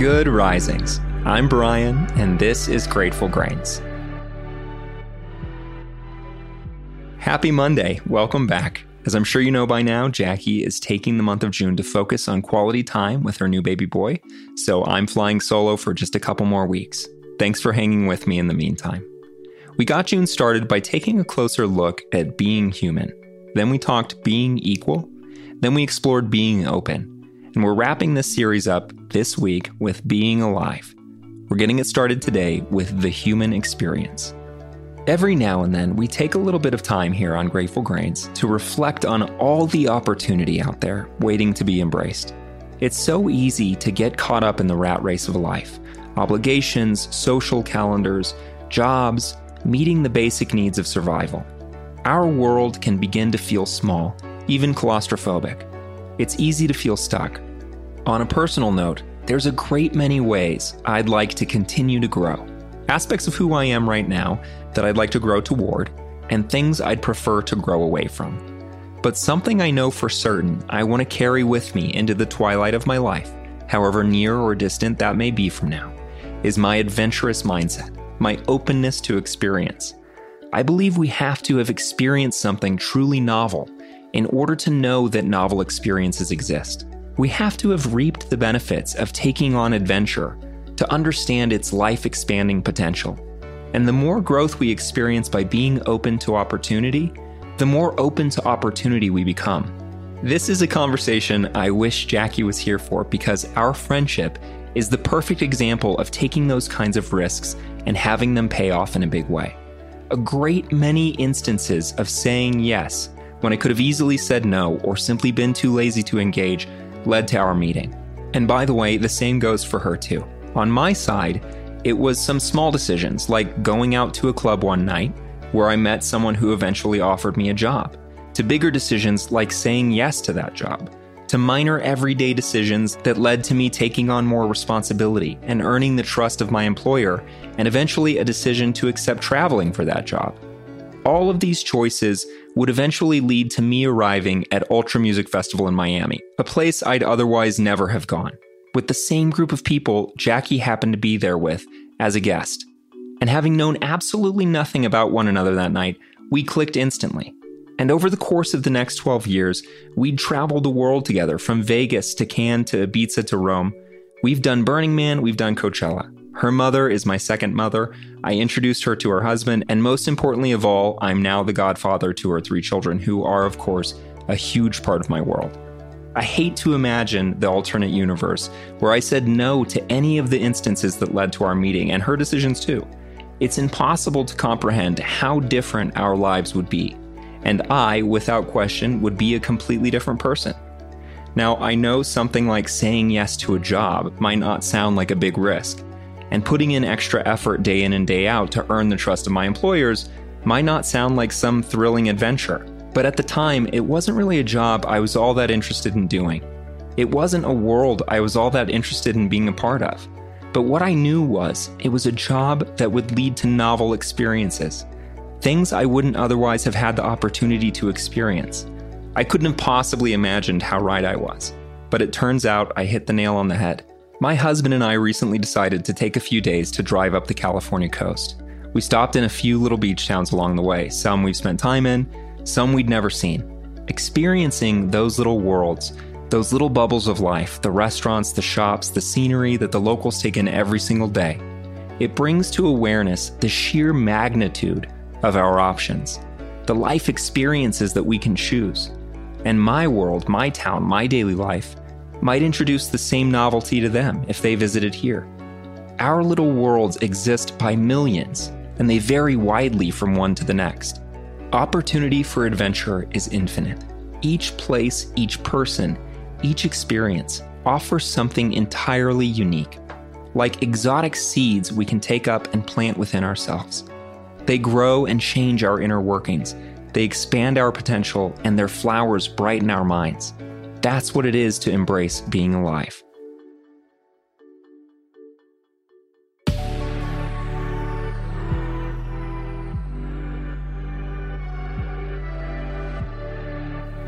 Good risings. I'm Brian, and this is Grateful Grains. Happy Monday. Welcome back. As I'm sure you know by now, Jackie is taking the month of June to focus on quality time with her new baby boy, so I'm flying solo for just a couple more weeks. Thanks for hanging with me in the meantime. We got June started by taking a closer look at being human. Then we talked being equal. Then we explored being open. And we're wrapping this series up this week with being alive. We're getting it started today with the human experience. Every now and then, we take a little bit of time here on Grateful Grains to reflect on all the opportunity out there waiting to be embraced. It's so easy to get caught up in the rat race of life obligations, social calendars, jobs, meeting the basic needs of survival. Our world can begin to feel small, even claustrophobic. It's easy to feel stuck. On a personal note, there's a great many ways I'd like to continue to grow. Aspects of who I am right now that I'd like to grow toward, and things I'd prefer to grow away from. But something I know for certain I want to carry with me into the twilight of my life, however near or distant that may be from now, is my adventurous mindset, my openness to experience. I believe we have to have experienced something truly novel in order to know that novel experiences exist. We have to have reaped the benefits of taking on adventure to understand its life expanding potential. And the more growth we experience by being open to opportunity, the more open to opportunity we become. This is a conversation I wish Jackie was here for because our friendship is the perfect example of taking those kinds of risks and having them pay off in a big way. A great many instances of saying yes when I could have easily said no or simply been too lazy to engage led to our meeting. And by the way, the same goes for her too. On my side, it was some small decisions like going out to a club one night where I met someone who eventually offered me a job, to bigger decisions like saying yes to that job, to minor everyday decisions that led to me taking on more responsibility and earning the trust of my employer, and eventually a decision to accept traveling for that job. All of these choices would eventually lead to me arriving at Ultra Music Festival in Miami, a place I'd otherwise never have gone, with the same group of people Jackie happened to be there with as a guest. And having known absolutely nothing about one another that night, we clicked instantly. And over the course of the next 12 years, we'd traveled the world together from Vegas to Cannes to Ibiza to Rome. We've done Burning Man, we've done Coachella. Her mother is my second mother. I introduced her to her husband, and most importantly of all, I'm now the godfather to her three children, who are, of course, a huge part of my world. I hate to imagine the alternate universe where I said no to any of the instances that led to our meeting and her decisions too. It's impossible to comprehend how different our lives would be, and I, without question, would be a completely different person. Now, I know something like saying yes to a job might not sound like a big risk, and putting in extra effort day in and day out to earn the trust of my employers might not sound like some thrilling adventure. But at the time, it wasn't really a job I was all that interested in doing. It wasn't a world I was all that interested in being a part of. But what I knew was it was a job that would lead to novel experiences, things I wouldn't otherwise have had the opportunity to experience. I couldn't have possibly imagined how right I was, but it turns out I hit the nail on the head. My husband and I recently decided to take a few days to drive up the California coast. We stopped in a few little beach towns along the way, some we've spent time in, some we'd never seen. Experiencing those little worlds, those little bubbles of life, the restaurants, the shops, the scenery that the locals take in every single day, it brings to awareness the sheer magnitude of our options, the life experiences that we can choose. And my world, my town, my daily life might introduce the same novelty to them if they visited here. Our little worlds exist by millions, and they vary widely from one to the next. Opportunity for adventure is infinite. Each place, each person, each experience offers something entirely unique. like exotic seeds we can take up and plant within ourselves. They grow and change our inner workings. They expand our potential, and their flowers brighten our minds. That's what it is to embrace being alive.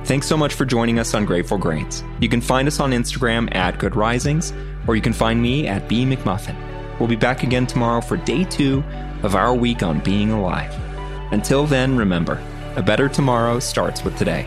Thanks so much for joining us on Grateful Grains. You can find us on Instagram at Good Risings, or you can find me at B McMuffin. We'll be back again tomorrow for day two of our week on being alive. Until then, remember, a better tomorrow starts with today.